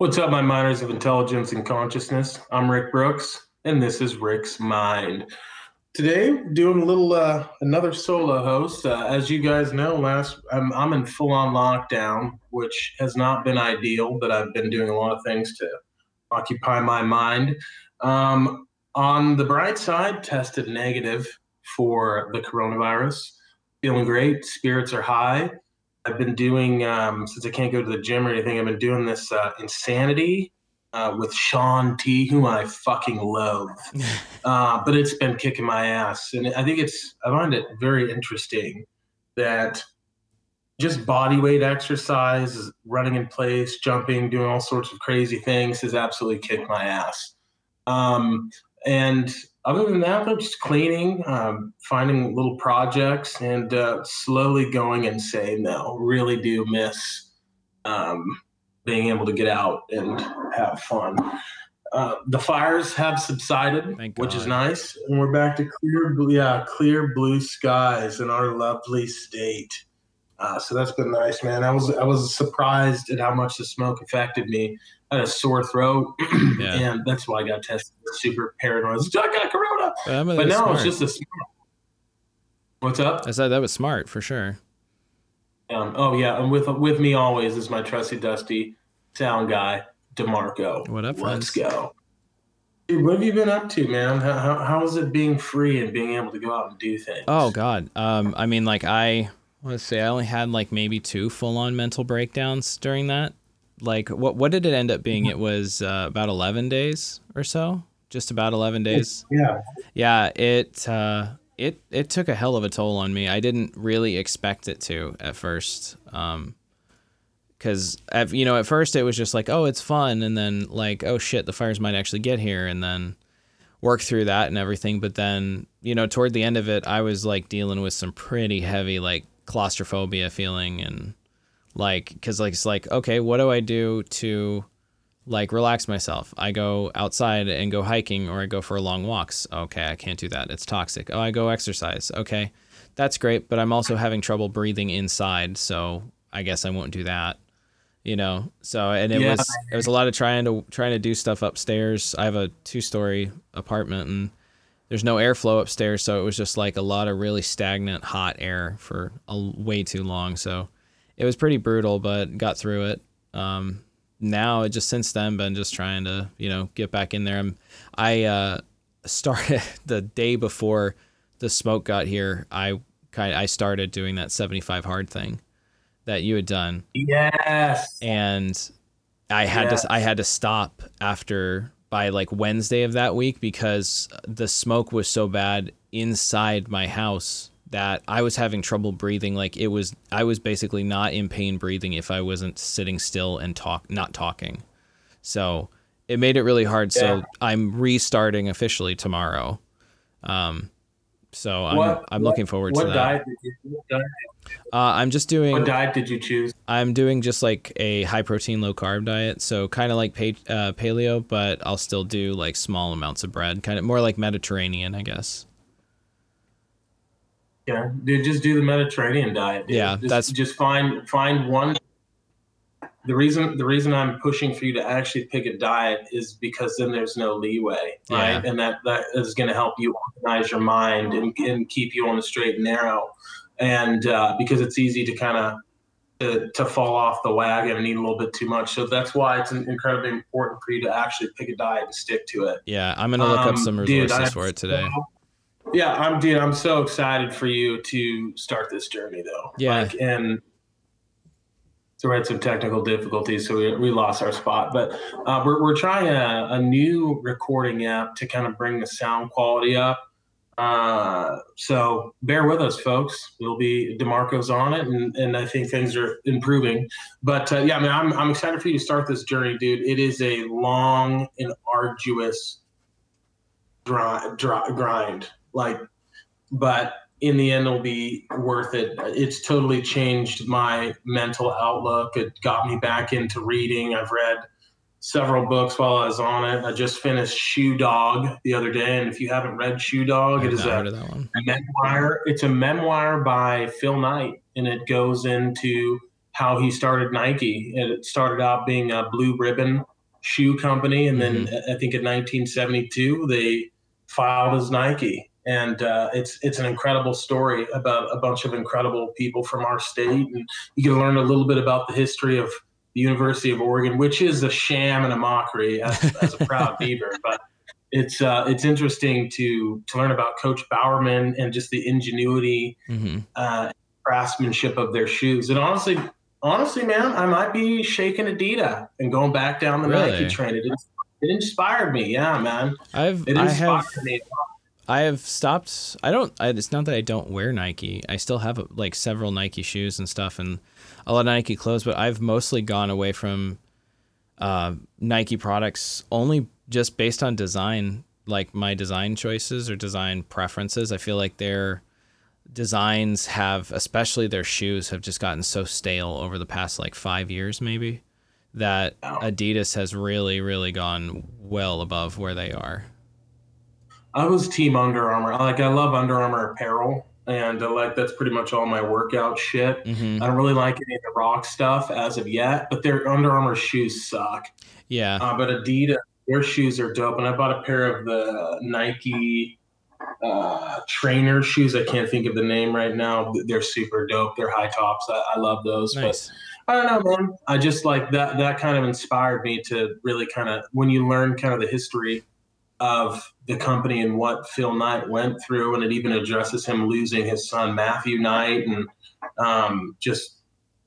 What's up, my miners of intelligence and consciousness? I'm Rick Brooks, and this is Rick's Mind. Today, doing a little uh, another solo host. Uh, as you guys know, last I'm, I'm in full on lockdown, which has not been ideal, but I've been doing a lot of things to occupy my mind. Um, on the bright side, tested negative for the coronavirus. Feeling great. Spirits are high. I've been doing um, since I can't go to the gym or anything. I've been doing this uh, insanity uh, with Shaun T, whom I fucking loathe. uh, but it's been kicking my ass, and I think it's I find it very interesting that just body weight exercise, running in place, jumping, doing all sorts of crazy things has absolutely kicked my ass. Um, and other than that, I'm just cleaning, um, finding little projects, and uh, slowly going insane. Now, really do miss um, being able to get out and have fun. Uh, the fires have subsided, which is nice, and we're back to clear, yeah, clear blue skies in our lovely state. Uh, so that's been nice, man. I was I was surprised at how much the smoke affected me. I had a sore throat, yeah. and that's why I got tested. Super paranoid. I got corona, but, but now it's just a. Smart. What's up? I said that was smart for sure. Um, oh yeah, and with with me always is my trusty dusty sound guy, Demarco. What up? Let's friends? go. Dude, what have you been up to, man? How, how, how is it being free and being able to go out and do things? Oh God, um, I mean, like I let's say I only had like maybe two full on mental breakdowns during that. Like what what did it end up being? It was uh, about eleven days or so, just about eleven days. Yeah. Yeah. It uh, it it took a hell of a toll on me. I didn't really expect it to at first. Um, because you know at first it was just like oh it's fun and then like oh shit the fires might actually get here and then work through that and everything but then you know toward the end of it i was like dealing with some pretty heavy like claustrophobia feeling and like because like it's like okay what do i do to like relax myself? I go outside and go hiking or i go for long walks. Okay i can't do that. It's toxic. Oh i go exercise. Okay that's great but i'm also having trouble breathing inside so i guess i won't do that you know? So and it yeah. was it was a lot of trying to trying to do stuff upstairs. I have a two story apartment and there's no airflow upstairs, so it was just like a lot of really stagnant hot air for a, way too long. So it was pretty brutal, but got through it. Um, now it just since then been just trying to you know get back in there. I'm, I uh, started the day before the smoke got here. I kind I started doing that 75 hard thing that you had done. Yes. And I had yes. to I had to stop after by like Wednesday of that week because the smoke was so bad inside my house that I was having trouble breathing. Like it was, I was basically not in pain breathing if I wasn't sitting still and talk, not talking. So it made it really hard. Yeah. So I'm restarting officially tomorrow. Um, so I'm, what, I'm looking forward to that. Diet did you, what diet uh, I'm just doing. What diet did you choose? I'm doing just like a high protein, low carb diet. So kind of like pa- uh, paleo, but I'll still do like small amounts of bread. Kind of more like Mediterranean, I guess. Yeah, dude, just do the Mediterranean diet. Dude. Yeah, just, that's just find find one. The reason the reason I'm pushing for you to actually pick a diet is because then there's no leeway, right? Yeah. And that that is going to help you organize your mind and, and keep you on the straight and narrow and uh, because it's easy to kind of to, to, fall off the wagon and eat a little bit too much. So that's why it's incredibly important for you to actually pick a diet and stick to it. Yeah, I'm gonna look um, up some resources dude, for it today. So, yeah, I'm dude. I'm so excited for you to start this journey though. Yeah, like, and so we had some technical difficulties, so we, we lost our spot. But uh, we're we're trying a, a new recording app to kind of bring the sound quality up. Uh, so bear with us, folks. We'll be Demarco's on it, and, and I think things are improving. But uh, yeah, I mean, I'm I'm excited for you to start this journey, dude. It is a long and arduous dry, dry, grind, like, but in the end, it'll be worth it. It's totally changed my mental outlook. It got me back into reading. I've read several books while I was on it. I just finished Shoe Dog the other day, and if you haven't read Shoe Dog, it is a, a, memoir. It's a memoir by Phil Knight, and it goes into how he started Nike. It started out being a blue ribbon shoe company, and then I think in 1972 they filed as Nike. And uh, it's it's an incredible story about a bunch of incredible people from our state, and you can learn a little bit about the history of the University of Oregon, which is a sham and a mockery as, as a proud Beaver. But it's uh, it's interesting to to learn about Coach Bowerman and just the ingenuity, hmm uh, craftsmanship of their shoes. And honestly, honestly, man, I might be shaking Adidas and going back down the Really? Nike train. It, it inspired me. Yeah, man. I've It I have me. I have stopped. I don't. I, it's not that I don't wear Nike. I still have like several Nike shoes and stuff, and a lot of Nike clothes. But I've mostly gone away from uh, Nike products only just based on design, like my design choices or design preferences. I feel like their designs have, especially their shoes, have just gotten so stale over the past like five years, maybe. That Adidas has really, really gone well above where they are. I was team Under Armour. Like I love Under Armour apparel, and uh, like that's pretty much all my workout shit. hmm I don't really like any of the rock stuff as of yet, but their Under Armour shoes suck. Yeah. Uh, but Adidas, their shoes are dope, and I bought a pair of the Nike uh, trainer shoes. I can't think of the name right now. They're super dope. They're high tops. I, I love those. Nice. But I don't know, man. I just like that. That kind of inspired me to really kind of when you learn kind of the history of the company and what Phil Knight went through, and it even addresses him losing his son Matthew Knight, and um, just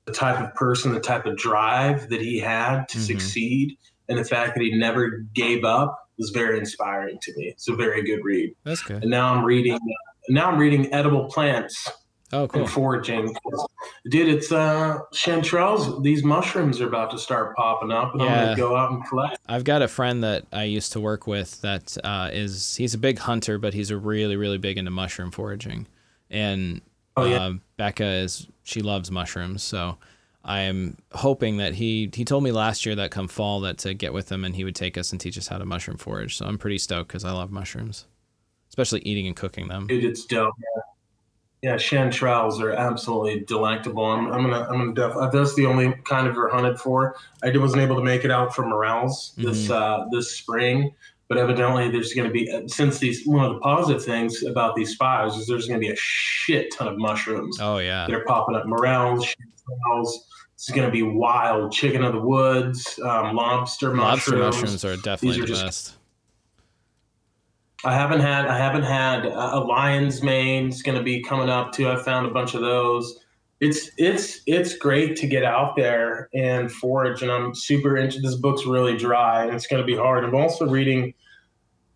the type of person, the type of drive that he had to Mhm. succeed, and the fact that he never gave up was very inspiring to me. It's a very good read. That's good. And now I'm reading. Now I'm reading Edible Plants Oh, cool. and foraging. Dude, it's uh chanterelles. These mushrooms are about to start popping up, and I'm Yeah. gonna go out and collect. I've got a friend that I used to work with that uh, is he's a big hunter, but he's a really really big into mushroom foraging, and Oh, yeah. uh, Becca is she loves mushrooms, so I am hoping that he he told me last year that come fall that to get with him and he would take us and teach us how to mushroom forage. So I'm pretty stoked because I love mushrooms, especially eating and cooking them. Dude, it's dope. Yeah, yeah chanterelles are absolutely delectable. I'm, I'm gonna, I'm gonna. Def- uh, that's the only kind of are hunted for. I wasn't able to make it out for morels this uh, this spring, but evidently there's going to be uh, since these one of the positive things about these fires is there's going to be a shit ton of mushrooms. Oh yeah, They're popping up morels, chanterelles. It's going to be wild. Chicken of the woods, um, lobster lobster mushrooms. mushrooms are definitely are the just- best. I haven't had I haven't had a lion's mane. It's going to be coming up too. I found a bunch of those. It's it's it's great to get out there and forage, and I'm super into. This book's really dry, and it's going to be hard. I'm also reading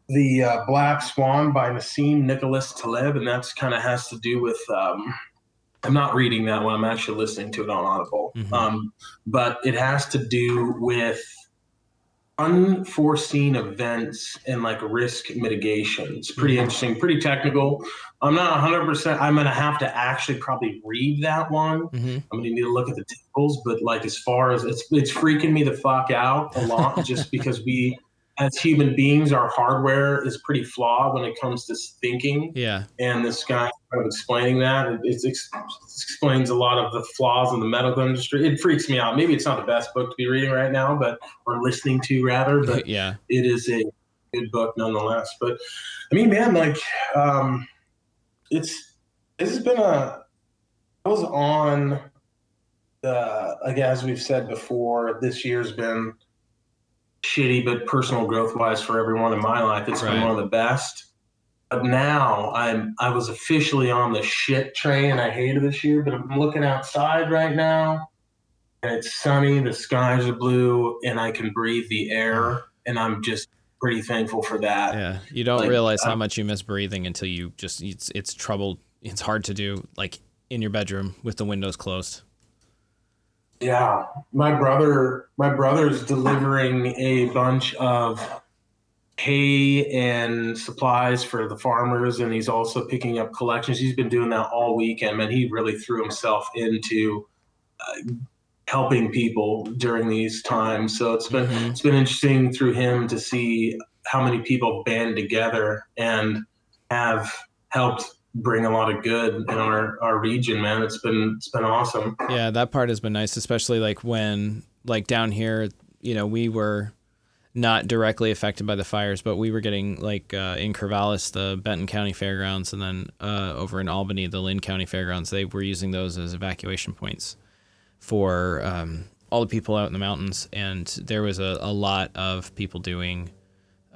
the uh, Black Swan by Nassim Nicholas Taleb, and that's kind of has to do with. Um, I'm not reading that one. I'm actually listening to it on Audible, Mhm. um, but it has to do with unforeseen events and like risk mitigation. It's pretty interesting, pretty technical. I'm not 100%. I'm going to have to actually probably read that one. hmm I'm going to need to look at the tables, but like as far as it's, it's freaking me the fuck out a lot just because we, as human beings, our hardware is pretty flawed when it comes to thinking Yeah, and this guy kind of explaining that it, it's ex- explains a lot of the flaws in the medical industry. It freaks me out. Maybe it's not the best book to be reading right now, but or listening to rather, but yeah. it is a good book nonetheless. But I mean, man, like um, it's this has been a. I was on the like as we've said before, this year's been shitty, but personal growth wise for everyone in my life, it's been one of the best. But now I'm I was officially on the shit train I hated this year, but I'm looking outside right now and it's sunny, the skies are blue, and I can breathe the air, and I'm just pretty thankful for that. Yeah, you don't like, realize how uh, much you miss breathing until you just it's it's trouble. It's hard to do like in your bedroom with the windows closed. Yeah, my brother, my brother's delivering a bunch of hay and supplies for the farmers, and he's also picking up collections. He's been doing that all weekend, man. He really threw himself into uh, helping people during these times. So it's been Mhm. it's been interesting through him to see how many people band together and have helped bring a lot of good in our our region, man. It's been it's been awesome. Yeah, that part has been nice, especially like when like down here, you know, we were not directly affected by the fires, but we were getting like uh, in Corvallis, the Benton County Fairgrounds, and then uh, over in Albany, the Linn County Fairgrounds. They were using those as evacuation points for um, all the people out in the mountains, and there was a, a lot of people doing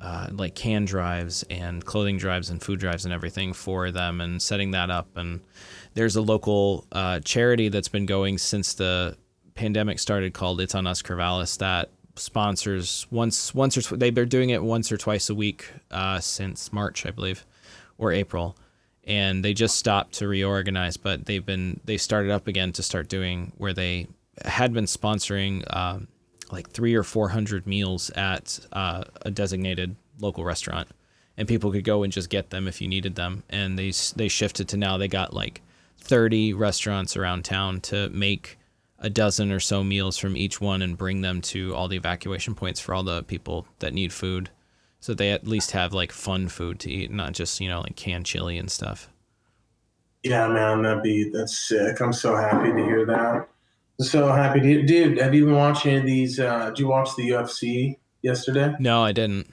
uh, like can drives and clothing drives and food drives and everything for them and setting that up. And there's a local uh, charity that's been going since the pandemic started called It's on Us Corvallis that sponsors once once or tw- they've been doing it once or twice a week uh, since March, I believe, or April, and they just stopped to reorganize. But they've been they started up again to start doing where they had been sponsoring um, like three or four hundred meals at uh, a designated local restaurant, and people could go and just get them if you needed them. And they they shifted to now they got like thirty restaurants around town to make a dozen or so meals from each one and bring them to all the evacuation points for all the people that need food. So they at least have like fun food to eat not just you know like canned chili and stuff. Yeah man that'd be that's sick. I'm so happy to hear that so happy. To dude have you been watching any of these uh did you watch the ufc yesterday? No i didn't.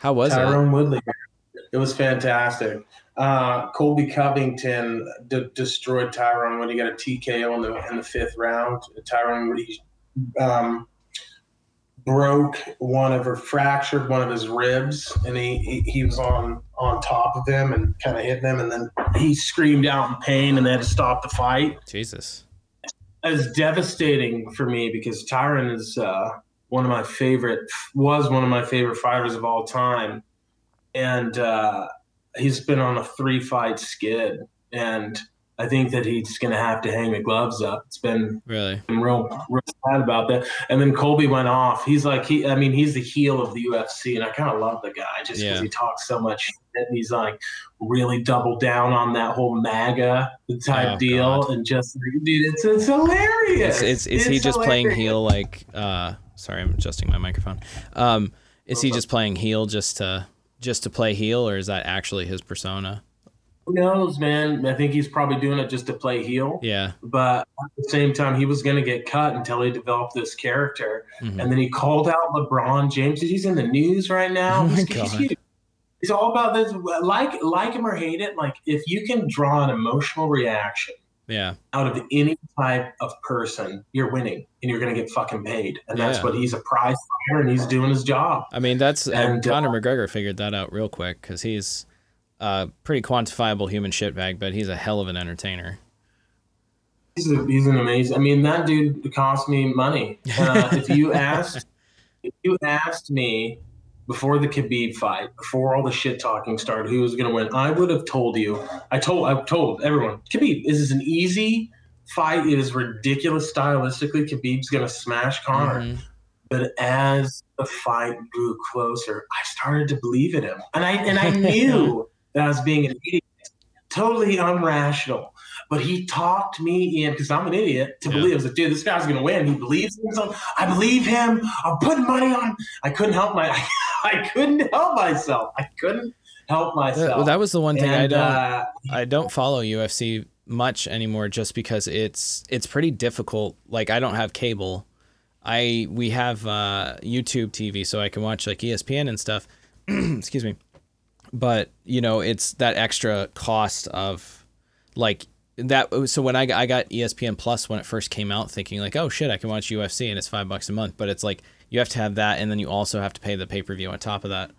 How was Tyron it? Tyron Woodley it was fantastic. Uh, Colby Covington d- destroyed Tyron when he got a TKO in the in the fifth round. Tyrone Woodley um, broke one of or fractured one of his ribs, and he, he, he was on on top of him and kind of hit him, and then he screamed out in pain, and they had to stop the fight. Jesus, was devastating for me because Tyron is uh, one of my favorite was one of my favorite fighters of all time, and. Uh, he's been on a three fight skid, and I think that he's going to have to hang the gloves up. It's been really I'm real, real sad about that. And then Colby went off. He's like he. I mean, he's the heel of the UFC, and I kind of love the guy just because yeah. he talks so much. And he's like really doubled down on that whole MAGA type oh, deal, God. and just dude, it's it's hilarious. It's, it's is he just hilarious. playing heel like? uh Sorry, I'm adjusting my microphone. Um, is he just playing heel just to? just to play heel, or is that actually his persona? Who knows, man? I think he's probably doing it just to play heel. Yeah. But at the same time, he was going to get cut until he developed this character, mm-hmm. and then he called out LeBron James. He's in the news right now. Oh my he's, God. He's, it's all about this. Like, like him or hate it, like if you can draw an emotional reaction yeah out of any type of person you're winning and you're going to get fucking paid and that's yeah. what he's a prize fighter and he's doing his job i mean that's and, and conor uh, mcgregor figured that out real quick because he's a pretty quantifiable human shitbag but he's a hell of an entertainer he's, a, he's an amazing i mean that dude cost me money uh, if you asked if you asked me before the Khabib fight, before all the shit talking started, who was going to win, I would have told you. I told I told everyone, Khabib, this is an easy fight. It is ridiculous stylistically. Khabib's going to smash Conor. Mm-hmm. But as the fight grew closer, I started to believe in him, and I and I knew that I was being an idiot, totally unrational. But he talked me in because I'm an idiot to yeah. believe. I was like, dude, this guy's gonna win. He believes in himself. I believe him. I'm putting money on. Him. I couldn't help my. I couldn't help myself. I couldn't help myself. That, that was the one thing and, I don't. Uh, I don't follow UFC much anymore, just because it's it's pretty difficult. Like I don't have cable. I we have uh, YouTube TV, so I can watch like ESPN and stuff. Excuse me, but you know it's that extra cost of like that so when I, I got espn plus when it first came out thinking like oh shit i can watch ufc and it's five bucks a month but it's like you have to have that and then you also have to pay the pay-per-view on top of that.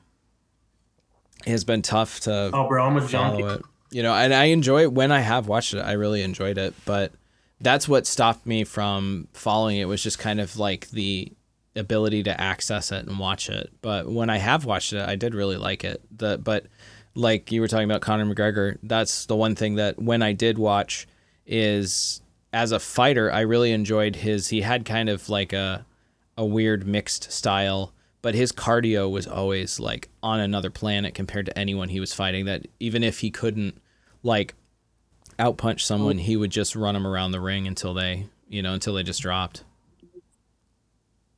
It has been tough to oh bro i'm a junkie it. you know and i enjoy it. When i have watched it i really enjoyed it but that's what stopped me from following it was just kind of like the ability to access it and watch it but when i have watched it i did really like it the but like you were talking about Conor McGregor, that's the one thing that when I did watch is as a fighter, I really enjoyed his he had kind of like a a weird mixed style, but his cardio was always like on another planet compared to anyone he was fighting that even if he couldn't like outpunch someone, he would just run them around the ring until they, you know, until they just dropped.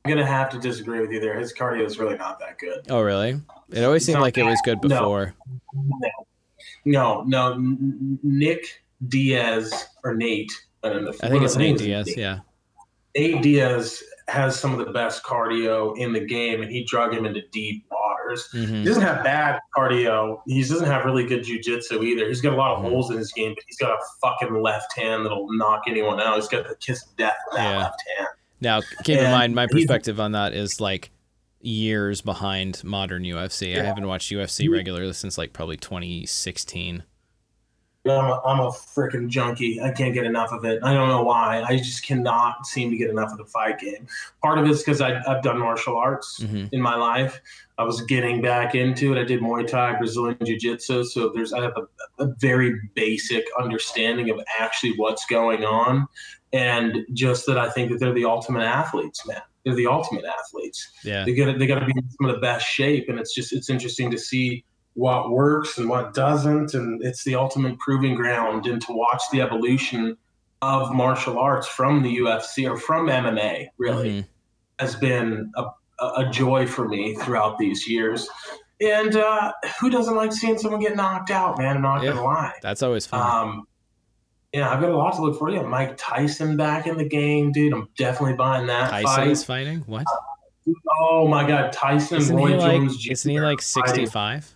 I'm gonna have to disagree with you there. His cardio is really not that good. Oh, really? It always seemed like it was good before. No. No, no, Nick Diaz or Nate. I know. I think it's Nate Diaz. Nate. Yeah. Nate Diaz has some of the best cardio in the game, and he drug him into deep waters. Mm-hmm. He doesn't have bad cardio. He doesn't have really good jujitsu either. He's got a lot of mm-hmm. holes in his game, but he's got a fucking left hand that'll knock anyone out. He's got the kiss of death in that yeah. left hand. Now, keep in mind, my perspective on that is like years behind modern UFC. Yeah. I haven't watched UFC regularly since like probably 2016. I'm a, I'm a freaking junkie. I can't get enough of it. I don't know why. I just cannot seem to get enough of the fight game. Part of it's because I've done martial arts mm-hmm. in my life. I was getting back into it. I did Muay Thai, Brazilian Jiu Jitsu. So there's I have a, a very basic understanding of actually what's going on, and just that I think that they're the ultimate athletes, man. They're the ultimate athletes. Yeah, they got they got to be in some of the best shape, and it's just it's interesting to see what works and what doesn't. And it's the ultimate proving ground. And to watch the evolution of martial arts from the UFC or from MMA really mm-hmm. has been a, a joy for me throughout these years. And uh, who doesn't like seeing someone get knocked out, man? I'm not yeah, gonna lie. That's always fun. Um, yeah, I've got a lot to look for. You Mike Tyson back in the game, dude. I'm definitely buying that. Tyson fight. is fighting. What? Uh, oh my God, Tyson. Isn't Roy like? Jones Jr. Isn't he like 65?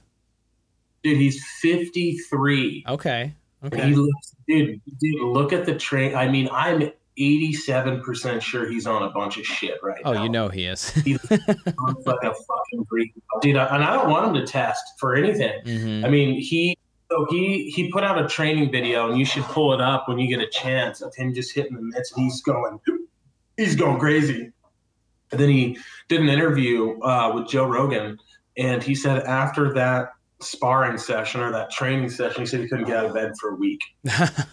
Dude, he's 53. Okay. Okay. He looks, dude, dude, look at the train. I mean, I'm 87% sure he's on a bunch of shit right now. oh, now. you know he is. he looks like a fucking freak. Dude, and I don't want him to test for anything. Mm-hmm. I mean, he so he he put out a training video, and you should pull it up when you get a chance of him just hitting the mitts, and he's going, he's going crazy. And then he did an interview uh, with Joe Rogan, and he said after that sparring session or that training session, he said he couldn't get out of bed for a week.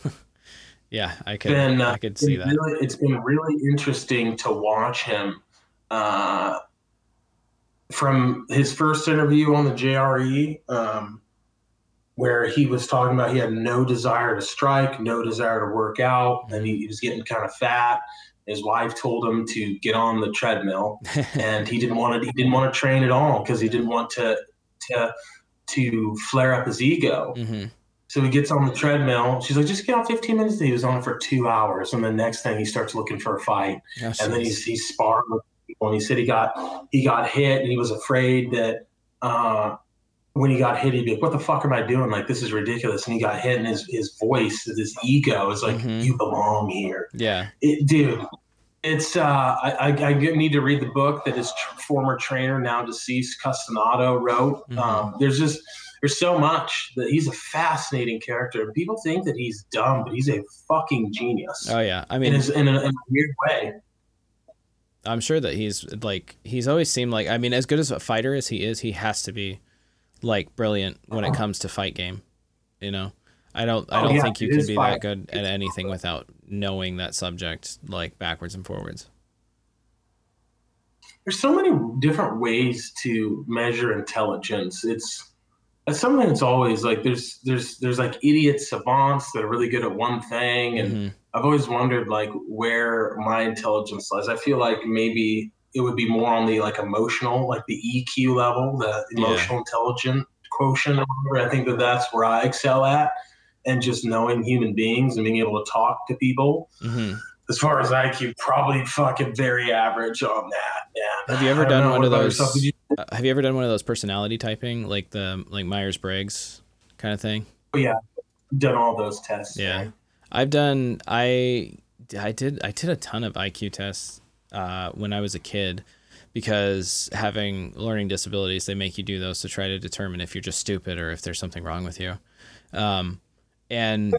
yeah, I could. Been, uh, I could see that. Really, it's been really interesting to watch him. Uh, from his first interview on the JRE, um, where he was talking about he had no desire to strike, no desire to work out, and he, he was getting kind of fat. His wife told him to get on the treadmill, and he didn't want to. He didn't want to train at all because he didn't want to to to flare up his ego. Mm-hmm. So he gets on the treadmill. She's like, just get on 15 minutes. He was on it for two hours. And the next thing he starts looking for a fight. Oh, and then he's, he's sparring with people. And he said he got, he got hit and he was afraid that, uh, when he got hit, he'd be like, "What the fuck am I doing? Like, this is ridiculous." And he got hit, and his his voice, his ego, is like, mm-hmm. "You belong here." Yeah, it, dude. It's uh, I, I need to read the book that his tr- former trainer, now deceased Cus D'Amato, wrote. Mm-hmm. Um, there's just there's so much that he's a fascinating character. People think that he's dumb, but he's a fucking genius. Oh yeah, I mean, in, his, in, a, in a weird way. I'm sure that he's like he's always seemed like I mean, as good as a fighter as he is, he has to be like brilliant when it comes to fight game. You know. I don't. I oh, don't yeah, think you can be fine. that good at anything without knowing that subject like backwards and forwards. There's so many different ways to measure intelligence. It's, it's something that's always like there's there's there's like idiot savants that are really good at one thing, and mm-hmm. I've always wondered like where my intelligence lies. I feel like maybe it would be more on the like emotional, like the EQ level, the emotional yeah. intelligence quotient. I think that that's where I excel at and just knowing human beings and being able to talk to people. Mm-hmm. As far as IQ, probably fucking very average on that. Yeah. Have you ever done one of those? You- uh, have you ever done one of those personality typing, like the like Myers Briggs kind of thing? Oh, yeah, done all those tests. Yeah, I've done. I I did I did a ton of IQ tests uh, when I was a kid because having learning disabilities, they make you do those to try to determine if you're just stupid or if there's something wrong with you. Um, and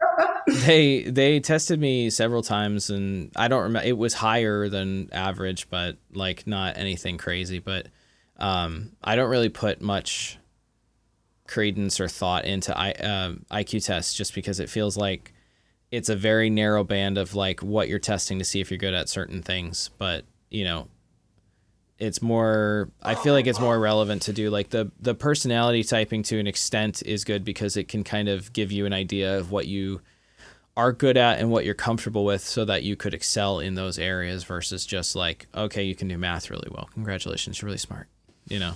they they tested me several times and I don't remember it was higher than average but like not anything crazy but um, I don't really put much credence or thought into I, uh, IQ tests just because it feels like it's a very narrow band of like what you're testing to see if you're good at certain things but you know it's more i feel like it's more relevant to do like the the personality typing to an extent is good because it can kind of give you an idea of what you are good at and what you're comfortable with so that you could excel in those areas versus just like okay you can do math really well congratulations you're really smart you know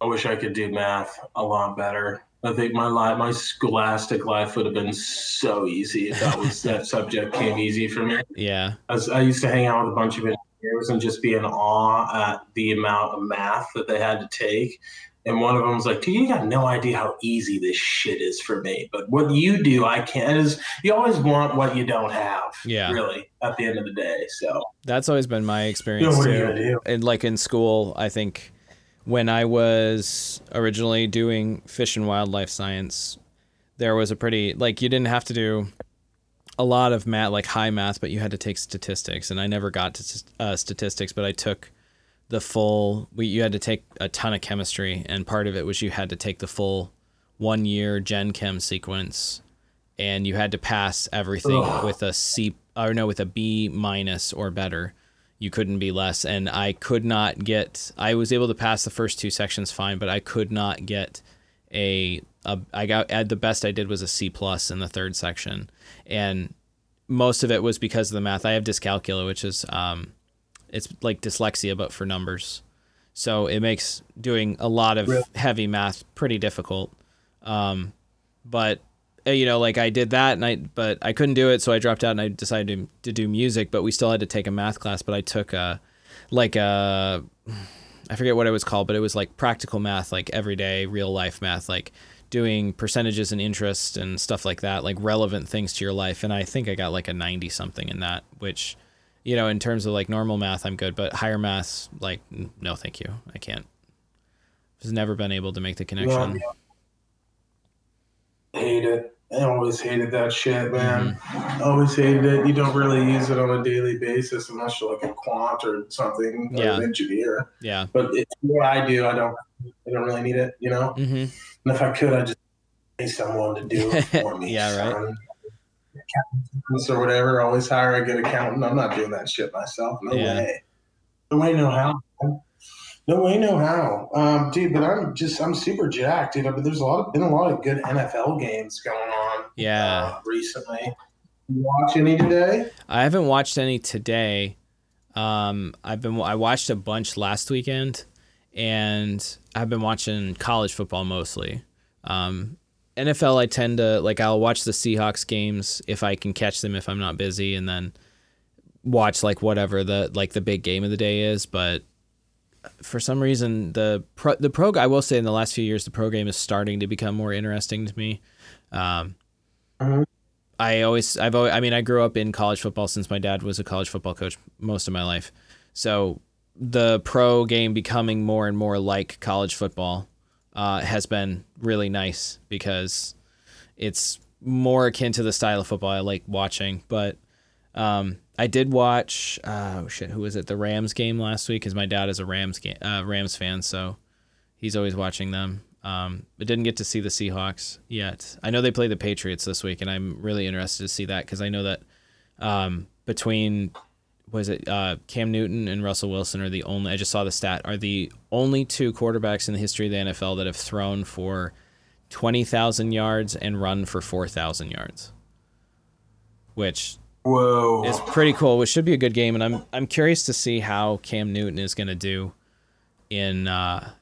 I wish I could do math a lot better. I think my life, my scholastic life would have been so easy if that was that subject came easy for me. Yeah. As I used to hang out with a bunch of engineers and just be in awe at the amount of math that they had to take. And one of them was like, "Dude, you got no idea how easy this shit is for me. But what you do, I can't." Is you always want what you don't have. Yeah. Really, at the end of the day. So That's always been my you know, experience you too. gonna do? and like in school, I think when I was originally doing fish and wildlife science, there was a pretty like you didn't have to do a lot of math, like high math, but you had to take statistics, and I never got to uh, statistics, but I took the full. We you had to take a ton of chemistry, and part of it was you had to take the full one year Gen Chem sequence, and you had to pass everything Ugh. with a C or no with a B minus or better you couldn't be less. And i could not get i was able to pass the first two sections fine but i could not get a, a i got at the best i did was a c plus in the third section. And most of it was because of the math. I have dyscalculia which is um it's like dyslexia but for numbers. So it makes doing a lot of heavy math pretty difficult. Um but Uh, you know like i did that and i but i couldn't do it so i dropped out and i decided to, to do music but we still had to take a math class but i took a like a i forget what it was called but it was like practical math like everyday real life math like doing percentages and interest and stuff like that like relevant things to your life. And i think i got like a 90 something in that which you know in terms of like normal math i'm good but higher math, like no thank you. I can't. Just never been able to make the connection. Hate it. I always hated that shit, man. Mm-hmm. Always hated it. You don't really use it on a daily basis unless you're like a quant or something, or Yeah. an engineer. yeah But it's what I do. I don't. I don't really need it, you know. hmm And if I could, I'd just pay someone to do it for me. Yeah, right. Accountants or whatever. Always hire a good accountant. I'm not doing that shit myself. No Yeah. way. No way, no how. No way, no how, um, dude. But I'm just, I'm super jacked, dude. But there's a lot of been a lot of good NFL games going on. Yeah. uh, recently. You watch any today? I haven't watched any today. Um, I've been I watched a bunch last weekend, and I've been watching college football mostly. Um, NFL, I tend to like I'll watch the Seahawks games if I can catch them if I'm not busy, and then watch like whatever the like the big game of the day is. But for some reason, the pro the pro I will say in the last few years the pro game is starting to become more interesting to me. Um, Mhm. I always, I've always, I mean, I grew up in college football since my dad was a college football coach most of my life. So the pro game becoming more and more like college football uh, has been really nice because it's more akin to the style of football I like watching. But um, I did watch, uh, oh shit, who was it? The Rams game last week because my dad is a Rams game, uh, Rams fan, so he's always watching them. Um, but didn't get to see the Seahawks yet. I know they play the Patriots this week, and I'm really interested to see that because I know that um, between was it uh, Cam Newton and Russell Wilson are the only I just saw the stat are the only two quarterbacks in the history of the NFL that have thrown for twenty thousand yards and run for four thousand yards, which Whoa. is pretty cool. Which should be a good game, and I'm I'm curious to see how Cam Newton is going to do in uh,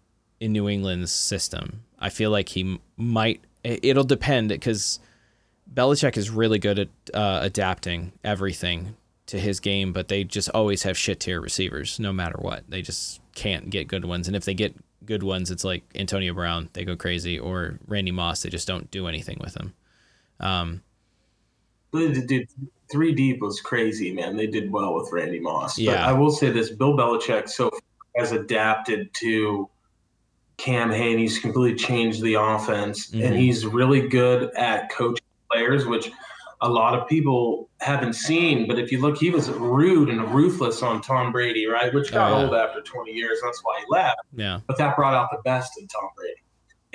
in New England's system. I feel like he might. it- It'll depend because Belichick is really good at uh, adapting everything to his game, but they just always have shit tier receivers, no matter what. They just can't get good ones, and if they get good ones, it's like Antonio Brown, they go crazy, or Randy Moss, they just don't do anything with him. Um, dude, three deep was crazy, man. They did well with Randy Moss. But Yeah. I will say this: Bill Belichick so far has adapted to Cam Hain. He's completely changed the offense, Mhm. and he's really good at coaching players, which a lot of people haven't seen. But if you look, he was rude and ruthless on Tom Brady, right? Which got Oh, yeah. old after 20 years. That's why he left yeah, but that brought out the best in Tom Brady.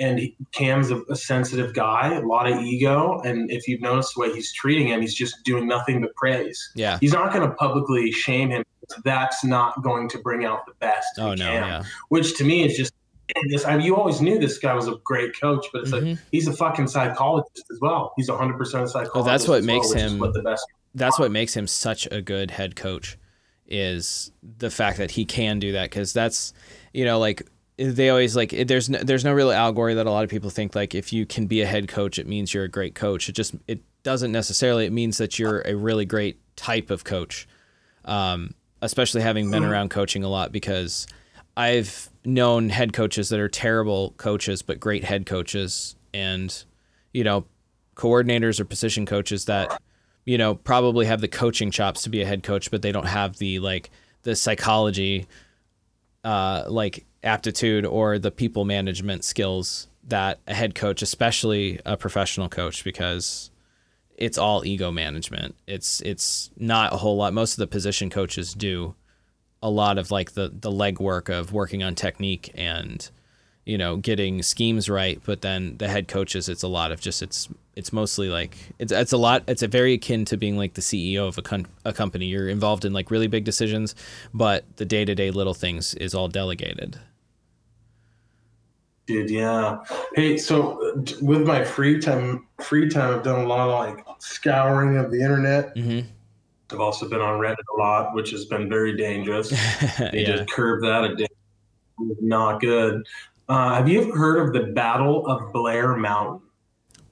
And he, Cam's a, a sensitive guy, a lot of ego, and if you've noticed the way he's treating him, he's just doing nothing but praise. yeah. He's not going to publicly shame him. That's not going to bring out the best. in Oh no, Cam, yeah. Which to me is just this. I mean, you always knew this guy was a great coach, but it's like Mhm. he's a fucking psychologist as well. He's 100 percent a psychologist. Oh, that's what well, makes which him- what that's what makes him such a good head coach is the fact that he can do that because that's you know like they always like there's no, there's no real allegory that a lot of people think like if you can be a head coach it means you're a great coach. It just it doesn't necessarily it means that you're a really great type of coach um, especially having been around coaching a lot because I've known head coaches that are terrible coaches but great head coaches and you know coordinators or position coaches that you know probably have the coaching chops to be a head coach but they don't have the like the psychology uh, like aptitude or the people management skills that a head coach, especially a professional coach, because it's all ego management. It's it's not a whole lot. Most of the position coaches do a lot of like the the legwork of working on technique and you know getting schemes right. But then the head coaches, it's a lot of just it's it's mostly like it's it's a lot. It's a very akin to being like the CEO of a con- a company. You're involved in like really big decisions, but the day to day little things is all delegated. Dude, yeah. Hey, so uh, with my free time, free time, I've done a lot of like scouring of the internet. Mm-hmm. I've also been on Reddit a lot, which has been very dangerous. They yeah. just curb that a day. Not good. Uh, have you ever heard of the Battle of Blair Mountain?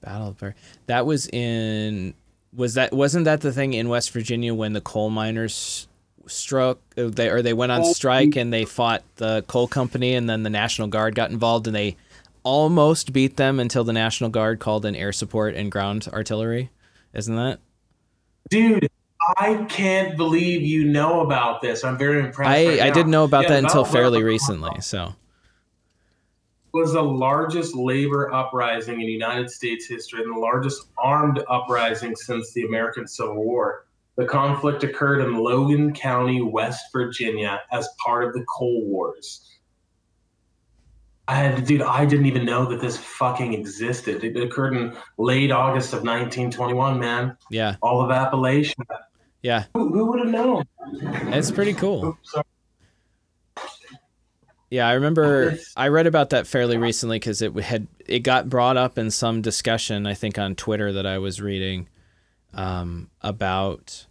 Battle of Blair. That was in. Was that wasn't that the thing in West Virginia when the coal miners struck uh, they or they went on strike and they fought the coal company and then the National Guard got involved and they almost beat them until the National Guard called in air support and ground artillery. Isn't that? Dude, I can't believe you know about this. I'm very impressed. I right I didn't know about Yeah, that until Battle of Blair fairly recently. So Was the largest labor uprising in United States history and the largest armed uprising since the American Civil War. The conflict occurred in Logan County, West Virginia, as part of the Coal Wars. I had, dude, I didn't even know that this fucking existed. It occurred in late August of 1921, man. yeah, All of Appalachia. yeah, Who, who would have known? it's pretty cool. Yeah, I remember I read about that fairly recently because it had it got brought up in some discussion I think on Twitter that I was reading um, about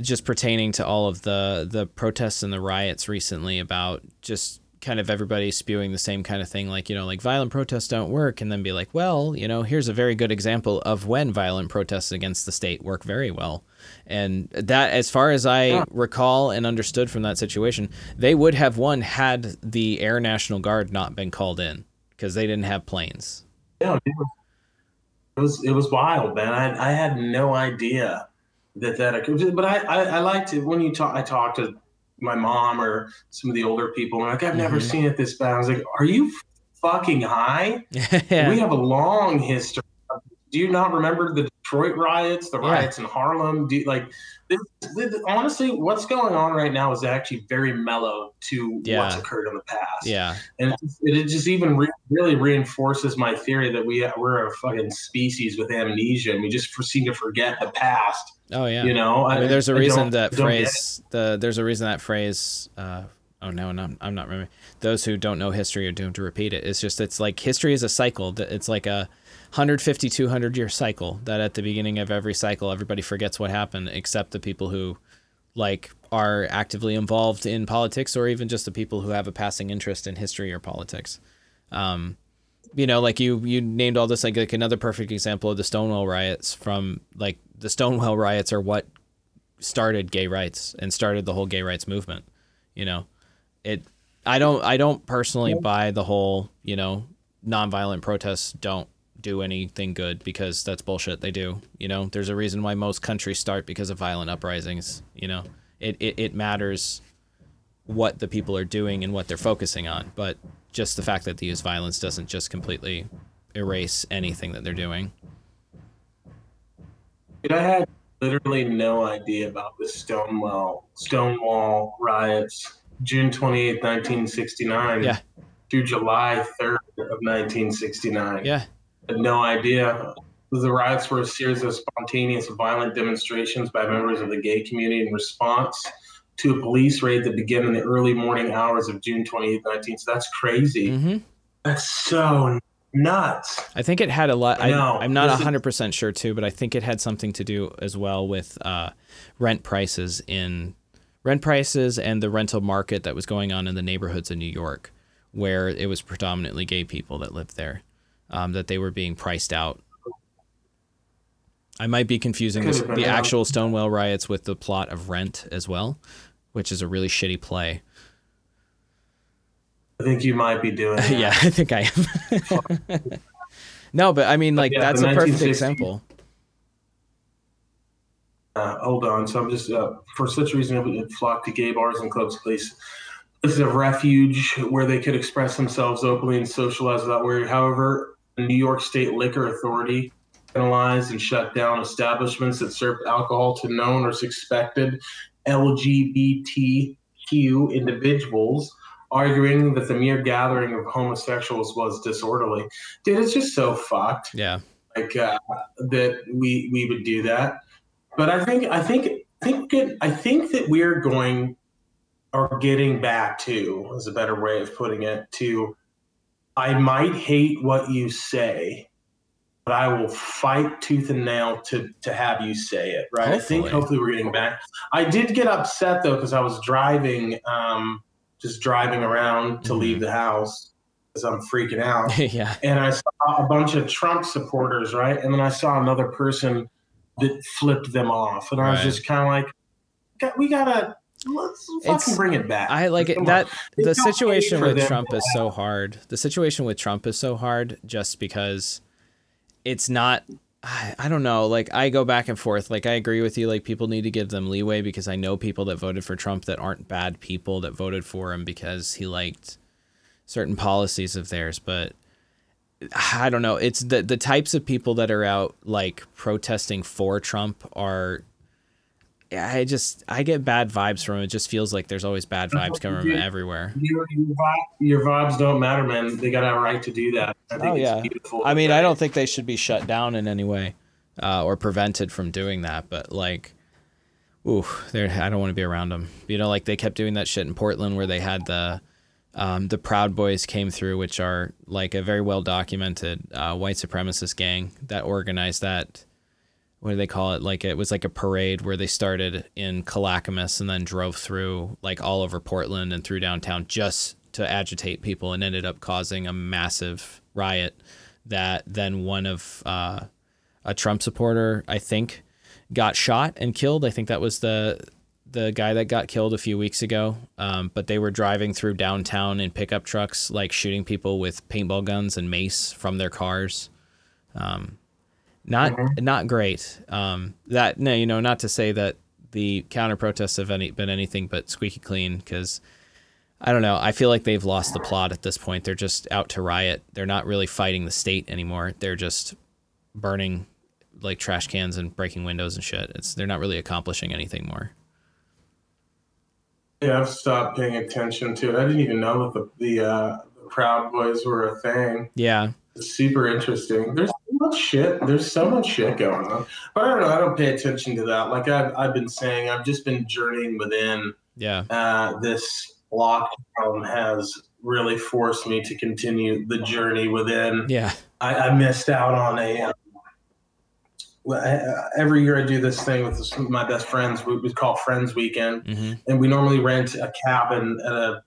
just pertaining to all of the the protests and the riots recently about just kind of everybody spewing the same kind of thing like you know like violent protests don't work and then be like well you know here's a very good example of when violent protests against the state work very well and that as far as i Yeah. recall and understood from that situation they would have won had the air national guard not been called in because they didn't have planes Yeah, it was it was, wild, man. I, I had no idea that that occurred. But I, I, I like to when you talk. I talk to my mom or some of the older people, and like I've never Mhm. seen it this bad. I was like, "Are you fucking high?" yeah We have a long history. Do you not remember the Detroit riots, the Yeah. riots in Harlem? Do you, like this, this, honestly, what's going on right now is actually very mellow to what's occurred in the past yeah and it just, it just even re- really reinforces my theory that we we're a fucking species with amnesia and we just seem to forget the past. oh yeah You know, I mean, there's a I reason don't- that don't get it. phrase the there's a reason that phrase. Uh, oh no, no, I'm not remembering. Those who don't know history are doomed to repeat it. It's just it's like history is a cycle. That It's like a 150, 200 year cycle. That at the beginning of every cycle, everybody forgets what happened, except the people who like are actively involved in politics, or even just the people who have a passing interest in history or politics. Um, you know, like you you named all this like like another perfect example of the Stonewall riots from like the Stonewall riots are what started gay rights and started the whole gay rights movement. You know, it. I don't. I don't personally buy the whole. You know, nonviolent protests don't do anything good because that's bullshit. They do. You know, there's a reason why most countries start because of violent uprisings. You know, it it, it matters what the people are doing and what they're focusing on, but just the fact that they use violence doesn't just completely erase anything that they're doing. Dude, I had literally no idea about the Stonewall Stonewall riots, June 28, 1969, Yeah. through July 3rd of 1969. Yeah. Had no idea. The riots were a series of spontaneous violent demonstrations by members of the gay community in response to a police raid that began in the early morning hours of June 28, 19. So that's crazy. hmm That's so nuts. I think it had a lot. I, No, I'm not 100% sure too, but I think it had something to do as well with uh, rent prices in rent prices and the rental market that was going on in the neighborhoods of New York, where it was predominantly gay people that lived there, um, that they were being priced out. I might be confusing this, the actual Stonewall riots with the plot of Rent as well, which is a really shitty play. I think you might be doing. yeah, I think I am. no, but I mean, like yeah, that's a perfect example. Uh, hold on. So I'm just uh, for such a reason it flock to gay bars and clubs, place places of refuge where they could express themselves openly and socialize without worry. However, the New York State Liquor Authority penalized and shut down establishments that served alcohol to known or suspected LGBTQ individuals, arguing that the mere gathering of homosexuals was disorderly. Dude, it's just so fucked. Yeah. Like uh, that we we would do that. But I think I think I think it, I think that we're going or getting back to is a better way of putting it to I might hate what you say, but I will fight tooth and nail to to have you say it. Right. Hopefully. I think hopefully we're getting back. I did get upset though because I was driving, um, just driving around to mm-hmm. leave the house because I'm freaking out. yeah. And I saw a bunch of Trump supporters, right? And then I saw another person that flipped them off, and I was just kind of like, "We gotta." Let's fucking bring it back. I like it that the situation with Trump is so hard. The situation with Trump is so hard just because it's not I, I don't know. Like I go back and forth. Like I agree with you. Like people need to give them leeway because I know people that voted for Trump that aren't bad people that voted for him because he liked certain policies of theirs. But I don't know. It's the the types of people that are out like protesting for Trump are I just I get bad vibes from it. It just feels like there's always bad vibes coming from everywhere. Your, your, vibes don't matter, man. They got a right to do that. oh yeah. I mean, I don't think they should be shut down in any way, uh, or prevented from doing that. But like, ooh, I don't want to be around them. You know, like they kept doing that shit in Portland where they had the um, the Proud Boys came through, which are like a very well documented uh, white supremacist gang that organized that what do they call it? Like it was like a parade where they started in Clackamas and then drove through like all over Portland and through downtown just to agitate people and ended up causing a massive riot that then one of uh, a Trump supporter, I think, got shot and killed. I think that was the the guy that got killed a few weeks ago. Um, but they were driving through downtown in pickup trucks, like shooting people with paintball guns and mace from their cars. Um, not mm-hmm. not great. Um, that no, you know, not to say that the counter protests have any, been anything but squeaky clean because I don't know. I feel like they've lost the plot at this point. They're just out to riot. They're not really fighting the state anymore. They're just burning like trash cans and breaking windows and shit. It's they're not really accomplishing anything more. Yeah, I've stopped paying attention to it. I didn't even know that the the, uh, the Proud Boys were a thing. Yeah, it's super interesting. There's much shit. There's so much shit going on. But I don't know. I don't pay attention to that. Like I've, I've been saying, I've just been journeying within. Yeah. Uh, this lockdown has really forced me to continue the journey within. Yeah. I, I missed out on a. Um, uh, every year I do this thing with my best friends. We, we call Friends Weekend, mm-hmm. and we normally rent a cabin at a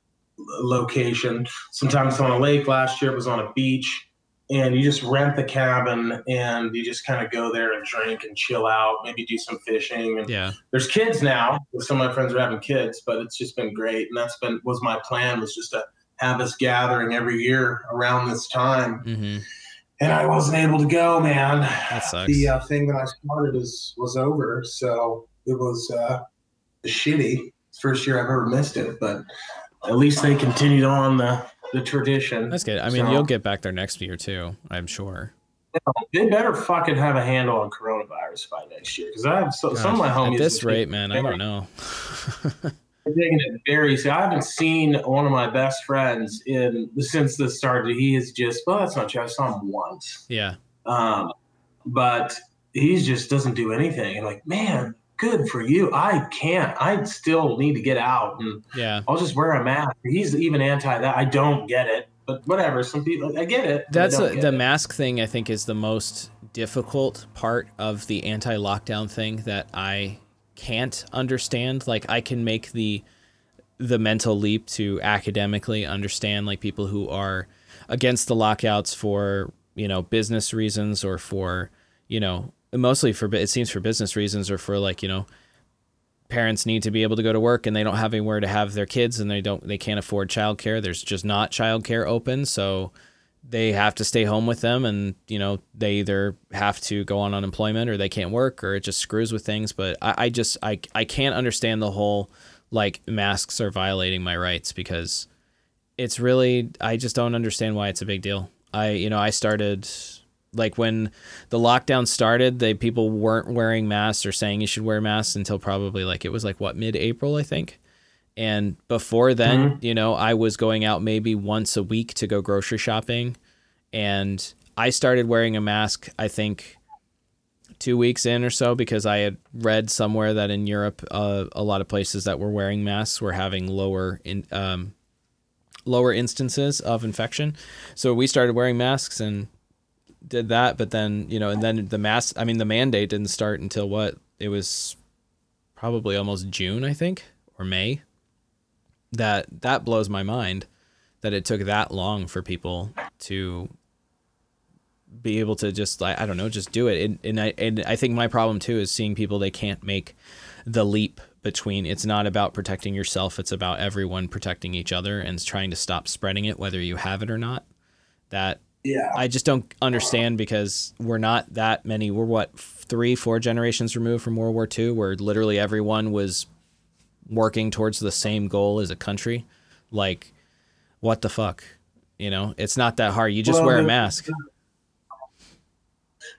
location. Sometimes on a lake. Last year it was on a beach and you just rent the cabin and you just kind of go there and drink and chill out, maybe do some fishing. And yeah, there's kids now. Some of my friends are having kids, but it's just been great. And that's been was my plan was just to have this gathering every year around this time. Mm-hmm. And I wasn't able to go, man. That sucks. The uh, thing that I started is was over, so it was uh, shitty. First year I've ever missed it, but at least they continued on the the tradition. That's good. I mean, so, you'll get back there next year too, I'm sure. They better fucking have a handle on coronavirus by next year because I have so, some of my homies. At this rate, man, I don't know. taking it very seriously. I haven't seen one of my best friends in since this started. He is just well, that's not true. I saw him once. Yeah. Um, but he just doesn't do anything. And like, man, good for you. I can't. I still need to get out and yeah. I'll just wear a mask. He's even anti that. I don't get it, but whatever. Some people, I get it. That's a, the it. mask thing. I think is the most difficult part of the anti-lockdown thing that I can't understand. Like I can make the the mental leap to academically understand like people who are against the lockouts for you know business reasons or for you know mostly for it seems for business reasons or for like you know parents need to be able to go to work and they don't have anywhere to have their kids and they don't they can't afford childcare. There's just not childcare open. So they have to stay home with them and you know they either have to go on unemployment or they can't work or it just screws with things. But i, I just I, I can't understand the whole like masks are violating my rights because it's really I just don't understand why it's a big deal. I you know I started like when the lockdown started, they people weren't wearing masks or saying you should wear masks until probably like it was like what mid-April I think. And before then, mm-hmm. you know, I was going out maybe once a week to go grocery shopping and I started wearing a mask I think two weeks in or so because I had read somewhere that in Europe, uh, a lot of places that were wearing masks were having lower in um, lower instances of infection. So we started wearing masks and did that. But then you know, and then the mass. I mean, the mandate didn't start until what? It was probably almost June, I think, or May. That that blows my mind that it took that long for people to be able to just I, I don't know just do it and, and I and I think my problem too is seeing people they can't make the leap between it's not about protecting yourself it's about everyone protecting each other and trying to stop spreading it whether you have it or not that yeah. I just don't understand because we're not that many. We're what three four generations removed from World War II where literally everyone was working towards the same goal as a country? Like what the fuck? You know it's not that hard. You just well, wear a mask.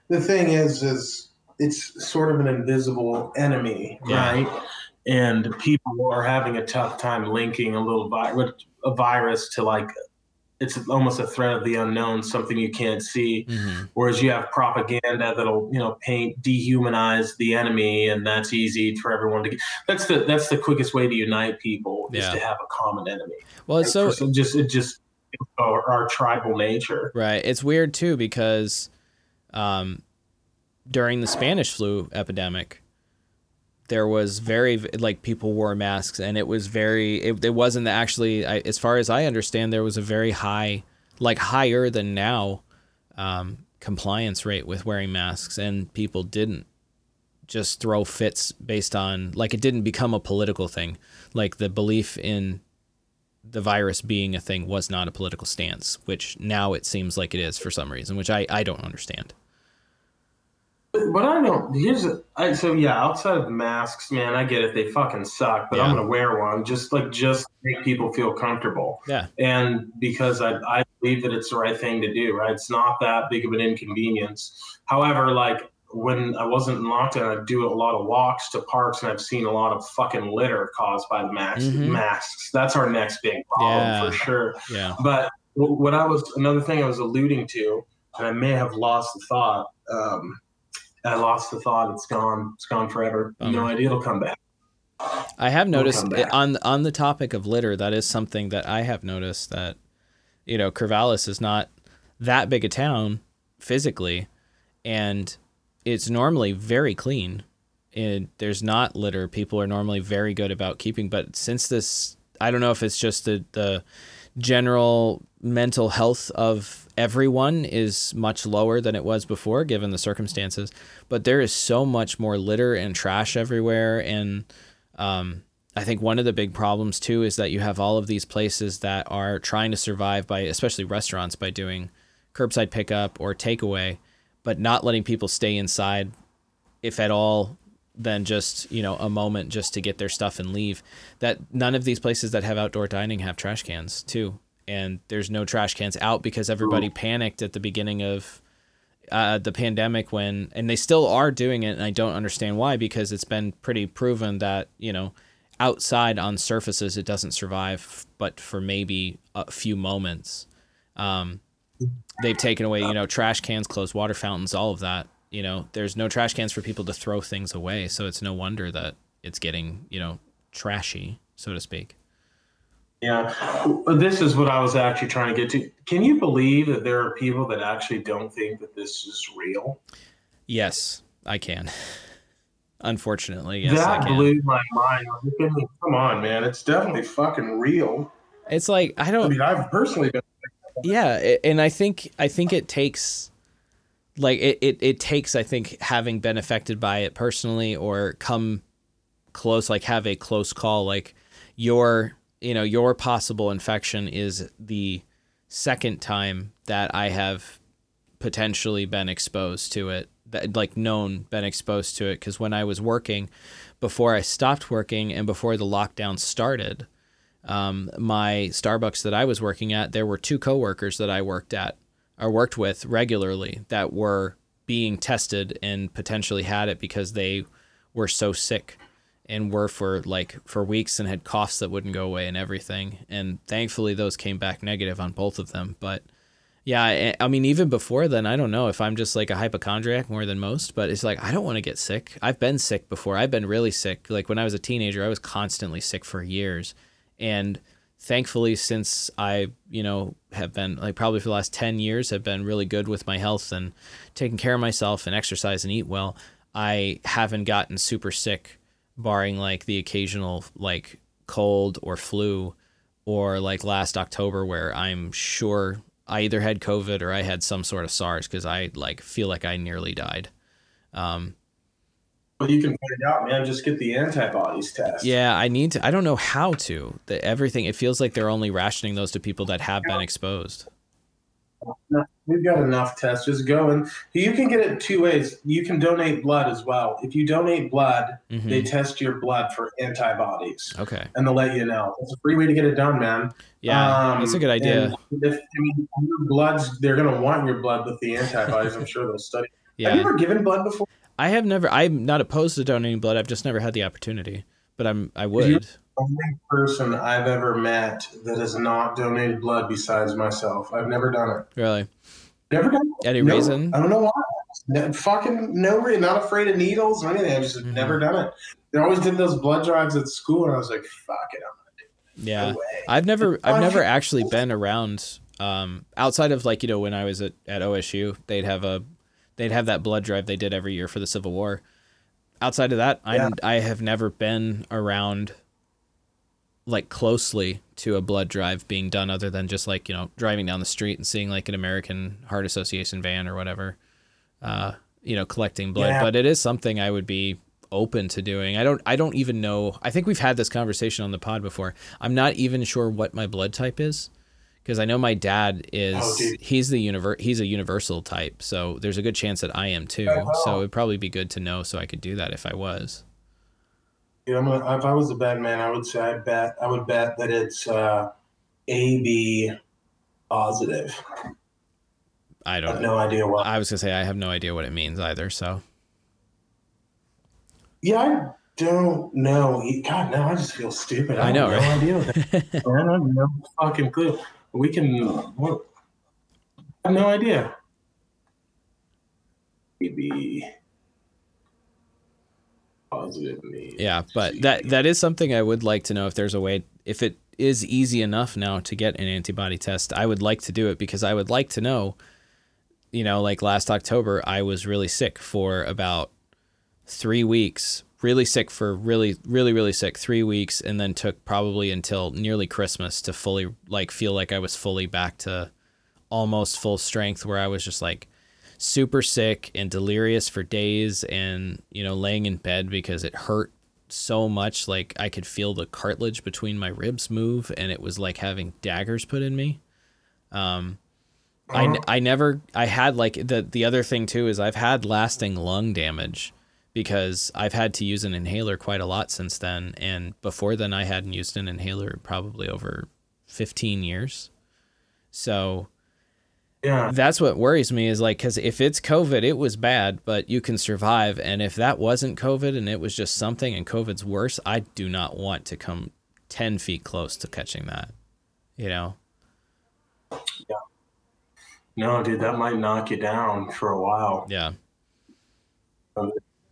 The thing is, is it's sort of an invisible enemy, yeah. right? And people are having a tough time linking a little vi- a virus to like it's almost a threat of the unknown, something you can't see. Mm-hmm. Whereas you have propaganda that'll, you know, paint, dehumanize the enemy, and that's easy for everyone to. Get. That's the that's the quickest way to unite people is to have a common enemy. Well, it's so just it just our, our tribal nature, right? It's weird too because um, during the Spanish flu epidemic, there was very like people wore masks, and it was very. It, it wasn't actually, I, as far as I understand, there was a very high, like higher than now, um, compliance rate with wearing masks, and people didn't just throw fits based on like it didn't become a political thing. Like the belief in the virus being a thing was not a political stance, which now it seems like it is for some reason, which I, I don't understand. But I don't. Here's a, I, so yeah. Outside of masks, man, I get it. They fucking suck. But yeah. I'm gonna wear one just like just make people feel comfortable. Yeah. And because I I believe that it's the right thing to do. Right. It's not that big of an inconvenience. However, like when I wasn't in lockdown, I'd do a lot of walks to parks, and I've seen a lot of fucking litter caused by the masks. Mm-hmm. Masks. That's our next big problem yeah. for sure. Yeah. But what I was another thing I was alluding to, and I may have lost the thought. Um, I lost the thought. It's gone. It's gone forever. Bummer. No idea. It'll come back. I have noticed on on the topic of litter. That is something that I have noticed that you know Corvallis is not that big a town physically, and it's normally very clean. And there's not litter. People are normally very good about keeping. But since this, I don't know if it's just the the general mental health of everyone is much lower than it was before given the circumstances. But there is so much more litter and trash everywhere. And um, i think one of the big problems too is that you have all of these places that are trying to survive by especially restaurants by doing curbside pickup or takeaway but not letting people stay inside if at all than just you know a moment just to get their stuff and leave. That none of these places that have outdoor dining have trash cans too and there's no trash cans out because everybody Ooh. panicked at the beginning of uh, the pandemic when and they still are doing it and I don't understand why because it's been pretty proven that you know outside on surfaces it doesn't survive but for maybe a few moments um, they've taken away you know trash cans closed water fountains all of that you know there's no trash cans for people to throw things away so it's no wonder that it's getting you know trashy so to speak yeah, this is what I was actually trying to get to. Can you believe that there are people that actually don't think that this is real? Yes, I can. Unfortunately, yes, I that blew my mind. Come on, man. It's definitely fucking real. It's like I I don't. mean, I've personally been. yeah and i think i think it takes like it, it, it takes i think having been affected by it personally or come close like have a close call like your you know your possible infection is the second time that i have potentially been exposed to it that like known been exposed to it. Because when i was working before i stopped working and before the lockdown started um, my Starbucks that I was working at, there were two coworkers that I worked at or worked with regularly that were being tested and potentially had it because they were so sick and were for like for weeks and had coughs that wouldn't go away and everything. And thankfully those came back negative on both of them. But yeah, I, mean even before then, I don't know if I'm just like a hypochondriac more than most, but it's like I don't want to get sick. I've been sick before. I've been really sick. Like when I was a teenager, I was constantly sick for years and thankfully since i you know have been like probably for the last 10 years have been really good with my health and taking care of myself and exercise and eat well i haven't gotten super sick barring like the occasional like cold or flu or like last october where i'm sure i either had covid or i had some sort of sars because i like feel like i nearly died um, But you can find out, man. Just get the antibodies test. Yeah, I need to. I don't know how to. The, everything. It feels like they're only rationing those to people that have been exposed. We've got enough tests. Just go and you can get it two ways. You can donate blood as well. If you donate blood, Mhm. they test your blood for antibodies Okay. and they'll let you know. It's a free way to get it done, man. Yeah, Um, that's a good idea. If, I mean, your blood's, they're going to want your blood with the antibodies. I'm sure they'll study. Yeah. Have you ever given blood before? I have never. I'm not opposed to donating blood. I've just never had the opportunity. But I'm. I would. Only person I've ever met that has not donated blood besides myself. I've never done it. Really. Never done it. Any No, reason? I don't know why. No, fucking no reason. Not afraid of needles or anything. I've just Mhm. never done it. They always did those blood drives at school, and I was like, "Fuck it, I'm Yeah. no way." I've never. I've never actually been around. Um, outside of like you know when I was at, at OSU, they'd have a, they'd have that blood drive they did every year for the Civil War. Outside of that, Yeah. I I have never been around. Like closely to a blood drive being done, other than just like you know driving down the street and seeing like an American Heart Association van or whatever, uh, you know, collecting blood. Yeah. But it is something I would be open to doing. I don't I don't even know. I think we've had this conversation on the pod before. I'm not even sure what my blood type is because I know my dad is Oh, he's the univer- he's a universal type. So there's a good chance that I am too. Oh, So it'd probably be good to know so I could do that if I was. Yeah, I'm gonna, if I was a bad man, I would say I bet I would bet that it's uh, AB positive. I I don't have no idea what. I was going to say I have no idea what it means either, so Yeah, I don't know. God, now I just feel stupid. I, I know, have no right? idea. I have no fucking clue. We can. What? I have no idea. AB positive. Yeah, but that that is something I would like to know if there's a way if it is easy enough now to get an antibody test. I would like to do it because I would like to know you know, like last October I was really sick for about 3 weeks. Really sick for really really really sick 3 weeks and then took probably until nearly Christmas to fully like feel like I was fully back to almost full strength where I was just like super sick and delirious for days and you know laying in bed because it hurt so much like I could feel the cartilage between my ribs move and it was like having daggers put in me. Um I, Uh-huh. I never I had like the the other thing too is I've had lasting lung damage because I've had to use an inhaler quite a lot since then. And before then I hadn't used an inhaler probably over 15 years. So Yeah. that's what worries me is like because if it's covid it was bad but you can survive and if that wasn't covid and it was just something and covid's worse i do not want to come 10 feet close to catching that you know Yeah. No, dude, that might knock you down for a while. yeah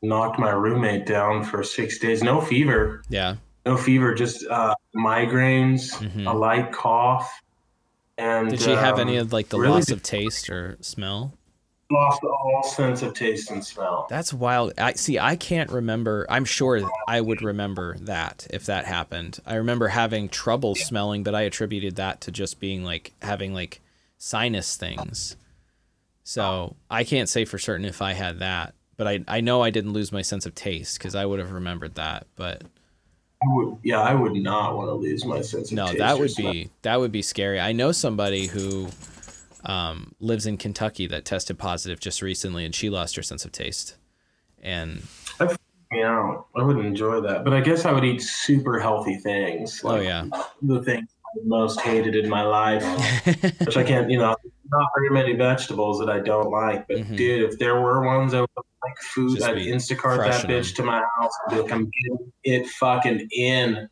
Knocked my roommate down for six days. No fever. yeah No fever. Just uh, migraines, Mhm. a light cough. And did she have um, any of like the really loss of taste or smell lost all sense of taste and smell. That's wild. I see. I can't remember. I'm sure I would remember that if that happened. I remember having trouble smelling, but I attributed that to just being like having like sinus things. So I can't say for certain if I had that, but I I know I didn't lose my sense of taste because I would have remembered that. But I would, yeah, I would not want to lose my sense of taste. no, that would be that would be scary. I know somebody who um, lives in Kentucky that tested positive just recently, and she lost her sense of taste. And me out. I wouldn't enjoy that, but I guess I would eat super healthy things. oh yeah, the things I most hated in my life, which I can't, you know, not very many vegetables that I don't like. But Mhm. dude, if there were ones that would like food, I'd Instacart that bitch to my house and be like, I'm getting it fucking in.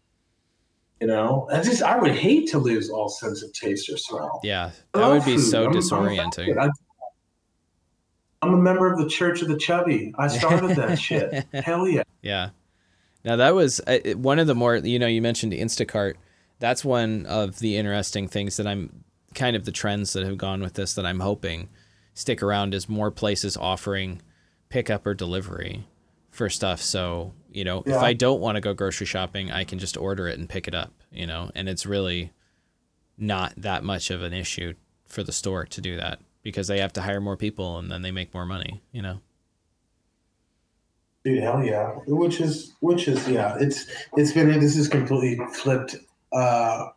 You know, I just I would hate to lose all sense of taste or smell. yeah, that would be food. so I'm- I'm disorienting. I- I'm a member of the Church of the Chubby. I started that shit. Hell yeah. Yeah. Now that was uh, one of the more you know you mentioned Instacart. That's one of the interesting things that I'm kind of the trends that have gone with this that I'm hoping stick around is more places offering pickup or delivery for stuff. So you know if I don't want to go grocery shopping, I can just order it and pick it up. You know, and it's really not that much of an issue for the store to do that because they have to hire more people and then they make more money. You know. Dude, hell yeah. Which is which is yeah, it's it's been this is completely flipped uh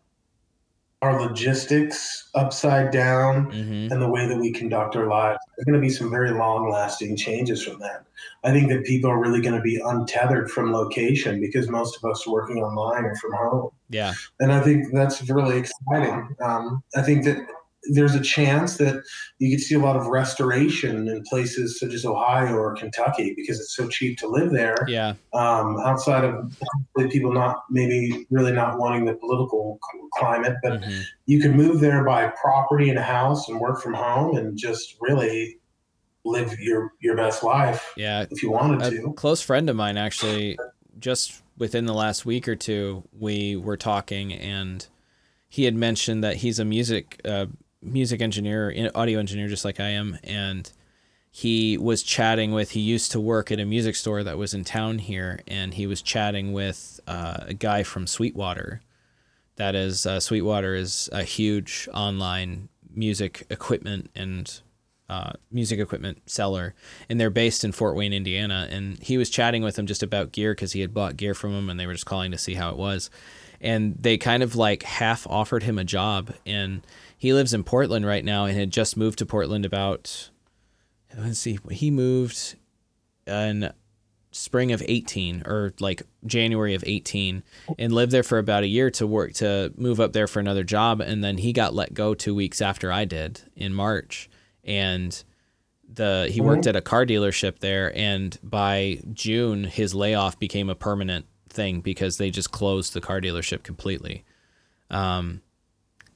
our logistics upside down Mm-hmm. and the way that we conduct our lives. There's gonna be some very long lasting changes from that. I think that people are really gonna be untethered from location because most of us are working online or from home. Yeah. and I think that's really exciting. Um, I think that there's a chance that you could see a lot of restoration in places such as Ohio or Kentucky because it's so cheap to live there. Yeah. Um, outside of people not maybe really not wanting the political climate, but Mhm. you could move there, buy property and a house, and work from home, and just really live your your best life Yeah. if you wanted a to. close friend of mine actually just within the last week or two we were talking and he had mentioned that he's a music uh, music engineer audio engineer just like i am and he was chatting with he used to work at a music store that was in town here and he was chatting with uh, a guy from sweetwater that is uh, sweetwater is a huge online music equipment and uh, music equipment seller, and they're based in Fort Wayne, Indiana. And he was chatting with them just about gear because he had bought gear from them, and they were just calling to see how it was. And they kind of like half offered him a job, and he lives in Portland right now, and had just moved to Portland about. Let's see, he moved in spring of 18 or like January of 18 and lived there for about a year to work to move up there for another job and then he got let go 2 weeks after I did in March and the he worked at a car dealership there and by June his layoff became a permanent thing because they just closed the car dealership completely. Um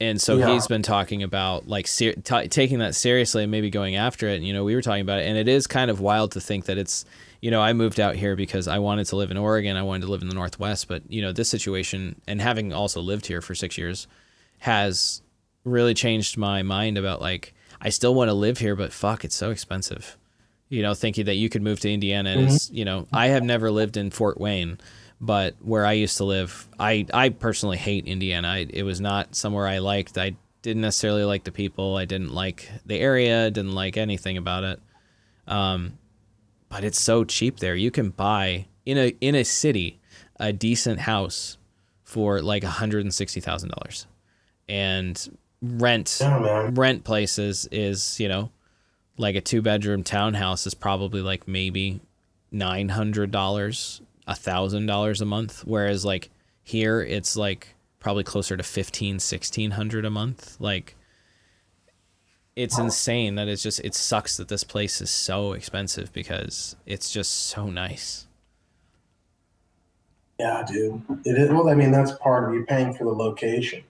and so Yeah. he's been talking about like ser- t- taking that seriously and maybe going after it. And, you know, we were talking about it, and it is kind of wild to think that it's, you know, I moved out here because I wanted to live in Oregon, I wanted to live in the Northwest, but you know, this situation and having also lived here for six years has really changed my mind about like I still want to live here, but fuck, it's so expensive. You know, thinking that you could move to Indiana and it's, mm-hmm. you know, I have never lived in Fort Wayne, but where I used to live, I I personally hate Indiana. I, it was not somewhere I liked. I didn't necessarily like the people. I didn't like the area. Didn't like anything about it. Um, but it's so cheap there. You can buy in a in a city a decent house for like hundred and sixty thousand dollars, and rent Yeah, rent places is you know like a two bedroom townhouse is probably like maybe nine hundred dollars a thousand dollars a month whereas like here it's like probably closer to fifteen sixteen hundred a month like it's insane that it's just it sucks that this place is so expensive because it's just so nice Yeah, dude. It is, well, I mean, that's part of you paying for the location.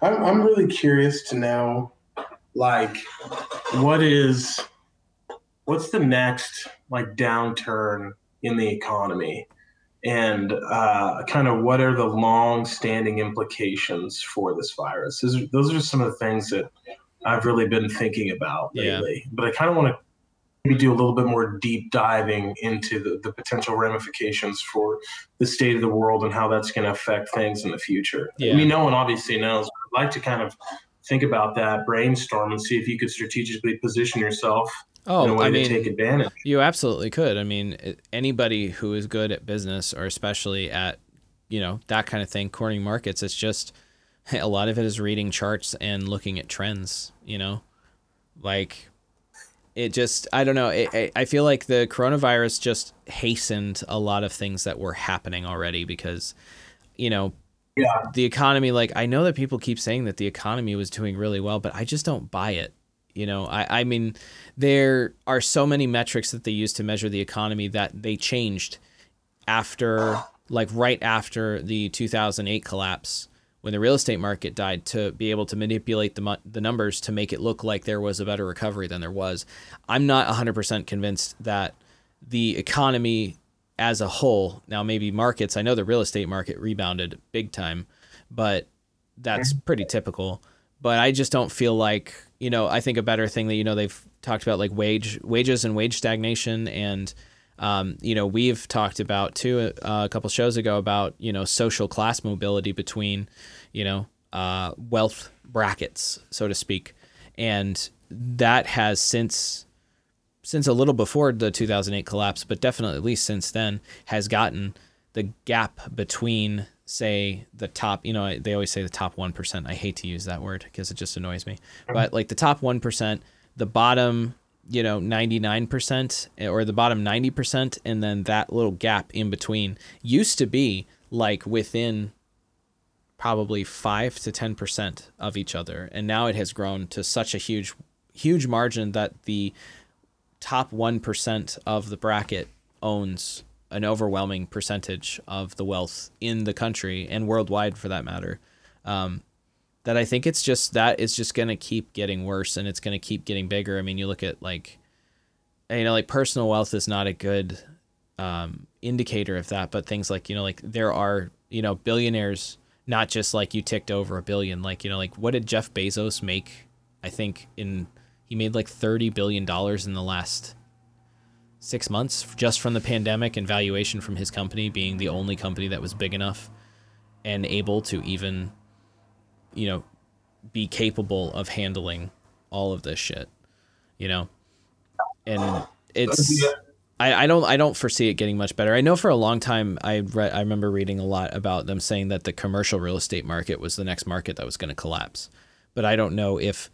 I'm, I'm really curious to know, like, what is, what's the next, like, downturn in the economy? And uh, kind of what are the long standing implications for this virus? Those are, those are some of the things that I've really been thinking about Yeah. lately. But I kind of want to maybe do a little bit more deep diving into the, the potential ramifications for the state of the world and how that's going to affect things in the future. Yeah. I mean, no one obviously knows. I'd like to kind of think about that, brainstorm, and see if you could strategically position yourself Oh, in a way I mean, to take advantage. You absolutely could. I mean, anybody who is good at business, or especially at, you know, that kind of thing, cornering markets, it's just a lot of it is reading charts and looking at trends. You know, like it just I don't know. It, I feel like the coronavirus just hastened a lot of things that were happening already because, you know, yeah. the economy. Like I know that people keep saying that the economy was doing really well, but I just don't buy it. You know, I I mean, there are so many metrics that they use to measure the economy that they changed after like right after the 2008 collapse when the real estate market died to be able to manipulate the, the numbers to make it look like there was a better recovery than there was. I'm not 100% convinced that the economy as a whole, now maybe markets, I know the real estate market rebounded big time, but that's mm-hmm. pretty typical. But I just don't feel like, you know, I think a better thing that, you know, they've talked about like wage, wages and wage stagnation and, um, you know, we've talked about too uh, a couple shows ago about you know social class mobility between, you know, uh, wealth brackets, so to speak, and that has since since a little before the 2008 collapse, but definitely at least since then has gotten the gap between say the top you know they always say the top 1% i hate to use that word because it just annoys me. Mm-hmm. But like the top 1% the bottom you know 99% eh, or the bottom 90% and then that little gap in between used to be like within probably 5 to 10% of each other. And now it has grown to such a huge huge margin that the top 1% of the bracket owns an overwhelming percentage of the wealth in the country and worldwide for that matter um, that I think it's just that it's just gonna keep getting worse and it's gonna keep getting bigger. I mean, you look at like, you know, like personal wealth is not a good um, indicator of that, but things like you know, like there are you know billionaires, not just like you ticked over a billion. Like you know, like what did Jeff Bezos make? I think in he made like thirty billion dollars in the last six months just from the pandemic and valuation from his company being the only company that was big enough and able to even you know, be capable of handling all of this shit, you know? And it's I, I don't I don't foresee it getting much better. I know for a long time I read I remember reading a lot about them saying that the commercial real estate market was the next market that was going to collapse. But I don't know if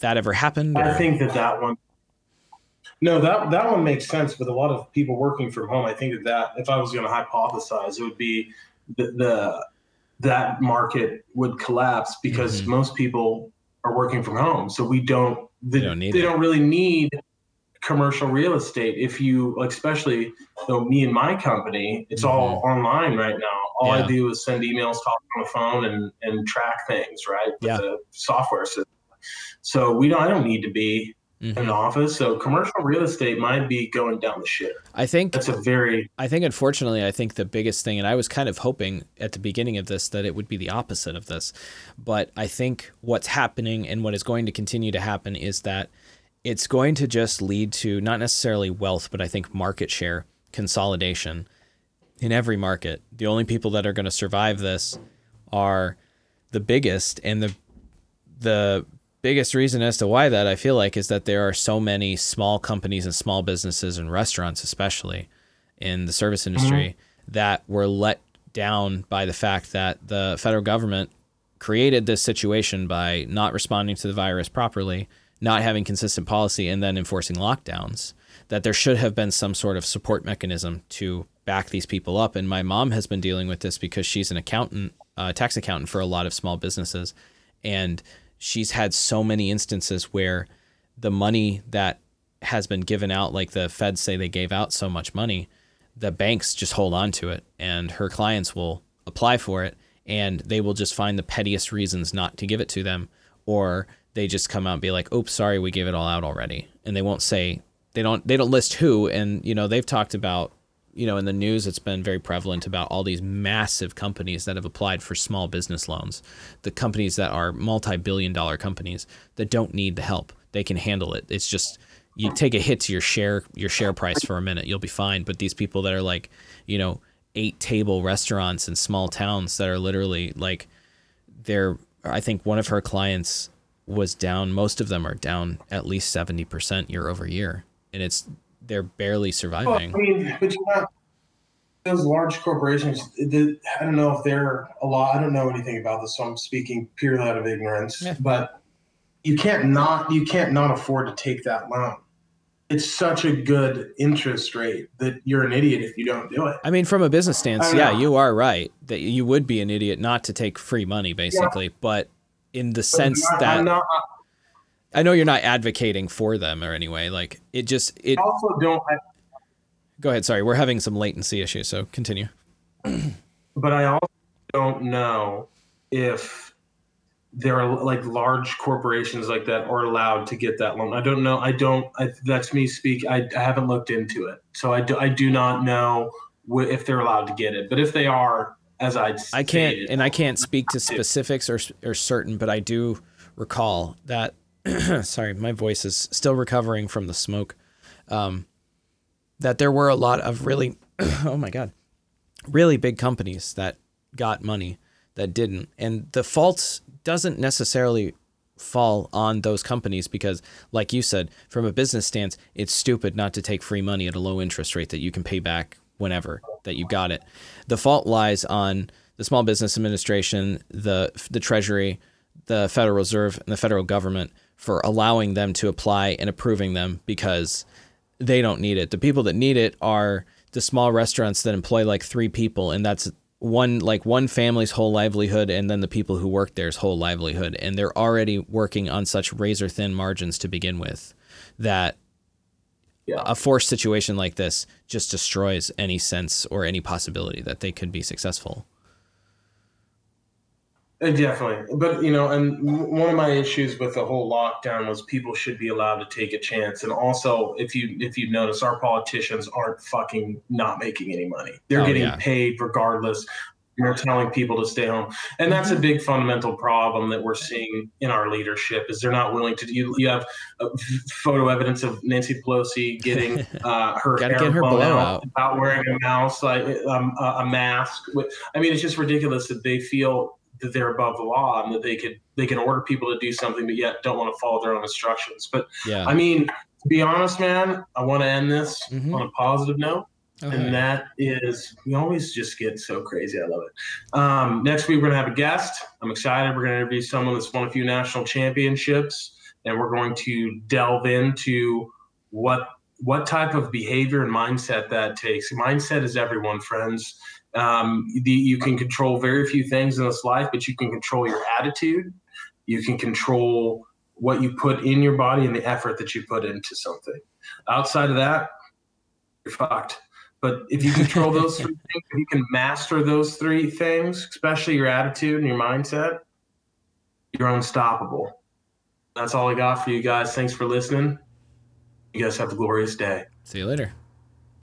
that ever happened. Or... I think that that one no, that that one makes sense. With a lot of people working from home, I think that, that if I was going to hypothesize, it would be the, the that market would collapse because mm-hmm. most people are working from home. So we don't they, they, don't, they don't, really need commercial real estate. If you especially though me and my company, it's mm-hmm. all online right now. All yeah. I do is send emails, talk on the phone and and track things, right? Yeah. The software system. So we don't I don't need to be mm-hmm. an office. So commercial real estate might be going down the shit. I think that's a very. I think unfortunately, I think the biggest thing, and I was kind of hoping at the beginning of this that it would be the opposite of this, but I think what's happening and what is going to continue to happen is that it's going to just lead to not necessarily wealth, but I think market share consolidation in every market. The only people that are going to survive this are the biggest and the the biggest reason as to why that I feel like is that there are so many small companies and small businesses and restaurants, especially in the service industry, mm-hmm. that were let down by the fact that the federal government created this situation by not responding to the virus properly, not having consistent policy, and then enforcing lockdowns. That there should have been some sort of support mechanism to back these people up. And my mom has been dealing with this because she's an accountant, uh, tax accountant for a lot of small businesses. And she's had so many instances where the money that has been given out, like the feds say they gave out so much money, the banks just hold on to it and her clients will apply for it and they will just find the pettiest reasons not to give it to them or they just come out and be like, "Oops, sorry, we gave it all out already." And they won't say they don't they don't list who and you know, they've talked about you know, in the news, it's been very prevalent about all these massive companies that have applied for small business loans. The companies that are multi billion dollar companies that don't need the help, they can handle it. It's just you take a hit to your share your share price for a minute, you'll be fine. But these people that are like, you know, eight table restaurants in small towns that are literally like they're I think one of her clients was down most of them are down at least 70% year over year and it's they're barely surviving. Well, I mean, but you know, those large corporations, the, I don't know if they're a lot. I don't know anything about this, so I'm speaking purely out of ignorance. Yeah. But you can't not you can't not afford to take that loan. It's such a good interest rate that you're an idiot if you don't do it. I mean, from a business stance, yeah, know. you are right that you would be an idiot not to take free money, basically. But in the sense I'm that not, I know you're not advocating for them or anyway, like it just it. I also don't. I, Go ahead. Sorry, we're having some latency issues, so continue. but I also don't know if there are like large corporations like that are allowed to get that loan. I don't know. I don't. I, that's me speak. I, I haven't looked into it, so I do, I do not know wh- if they're allowed to get it. But if they are, as I I can't, and I can't speak to specifics or or certain, but I do recall that. sorry, my voice is still recovering from the smoke. Um, that there were a lot of really, oh my god, really big companies that got money that didn't, and the fault doesn't necessarily fall on those companies because, like you said, from a business stance, it's stupid not to take free money at a low interest rate that you can pay back whenever that you got it. The fault lies on the Small Business Administration, the the Treasury, the Federal Reserve, and the federal government for allowing them to apply and approving them because they don't need it. The people that need it are the small restaurants that employ like three people, and that's one like one family's whole livelihood, and then the people who work there's whole livelihood, and they're already working on such razor thin margins to begin with that Yeah. a forced situation like this just destroys any sense or any possibility that they could be successful. Uh, Definitely, but you know, and one of my issues with the whole lockdown was people should be allowed to take a chance, and also if you if you notice, our politicians aren't fucking not making any money; they're Oh, getting yeah. paid regardless. They're telling people to stay home, and that's Mm-hmm. a big fundamental problem that we're seeing in our leadership. Is they're not willing to. You, you have uh, photo evidence of Nancy Pelosi getting uh, her hair get her blown out, about wearing a mouse like um, a mask. I mean, it's just ridiculous that they feel that they're above the law and that they could they can order people to do something but yet don't want to follow their own instructions. But Yeah. I mean, to be honest, man, I want to end this Mhm. on a positive note, Okay. and that is we always just get so crazy. I love it. Um, next week we're gonna have a guest. I'm excited. We're gonna interview someone that's won a few national championships, and we're going to delve into what what type of behavior and mindset that takes. Mindset is everyone, friends. Um, the, you can control very few things in this life, but you can control your attitude. You can control what you put in your body and the effort that you put into something. Outside of that, you're fucked. But if you control those three things, if you can master those three things, especially your attitude and your mindset, you're unstoppable. That's all I got for you guys. Thanks for listening. You guys have a glorious day. See you later.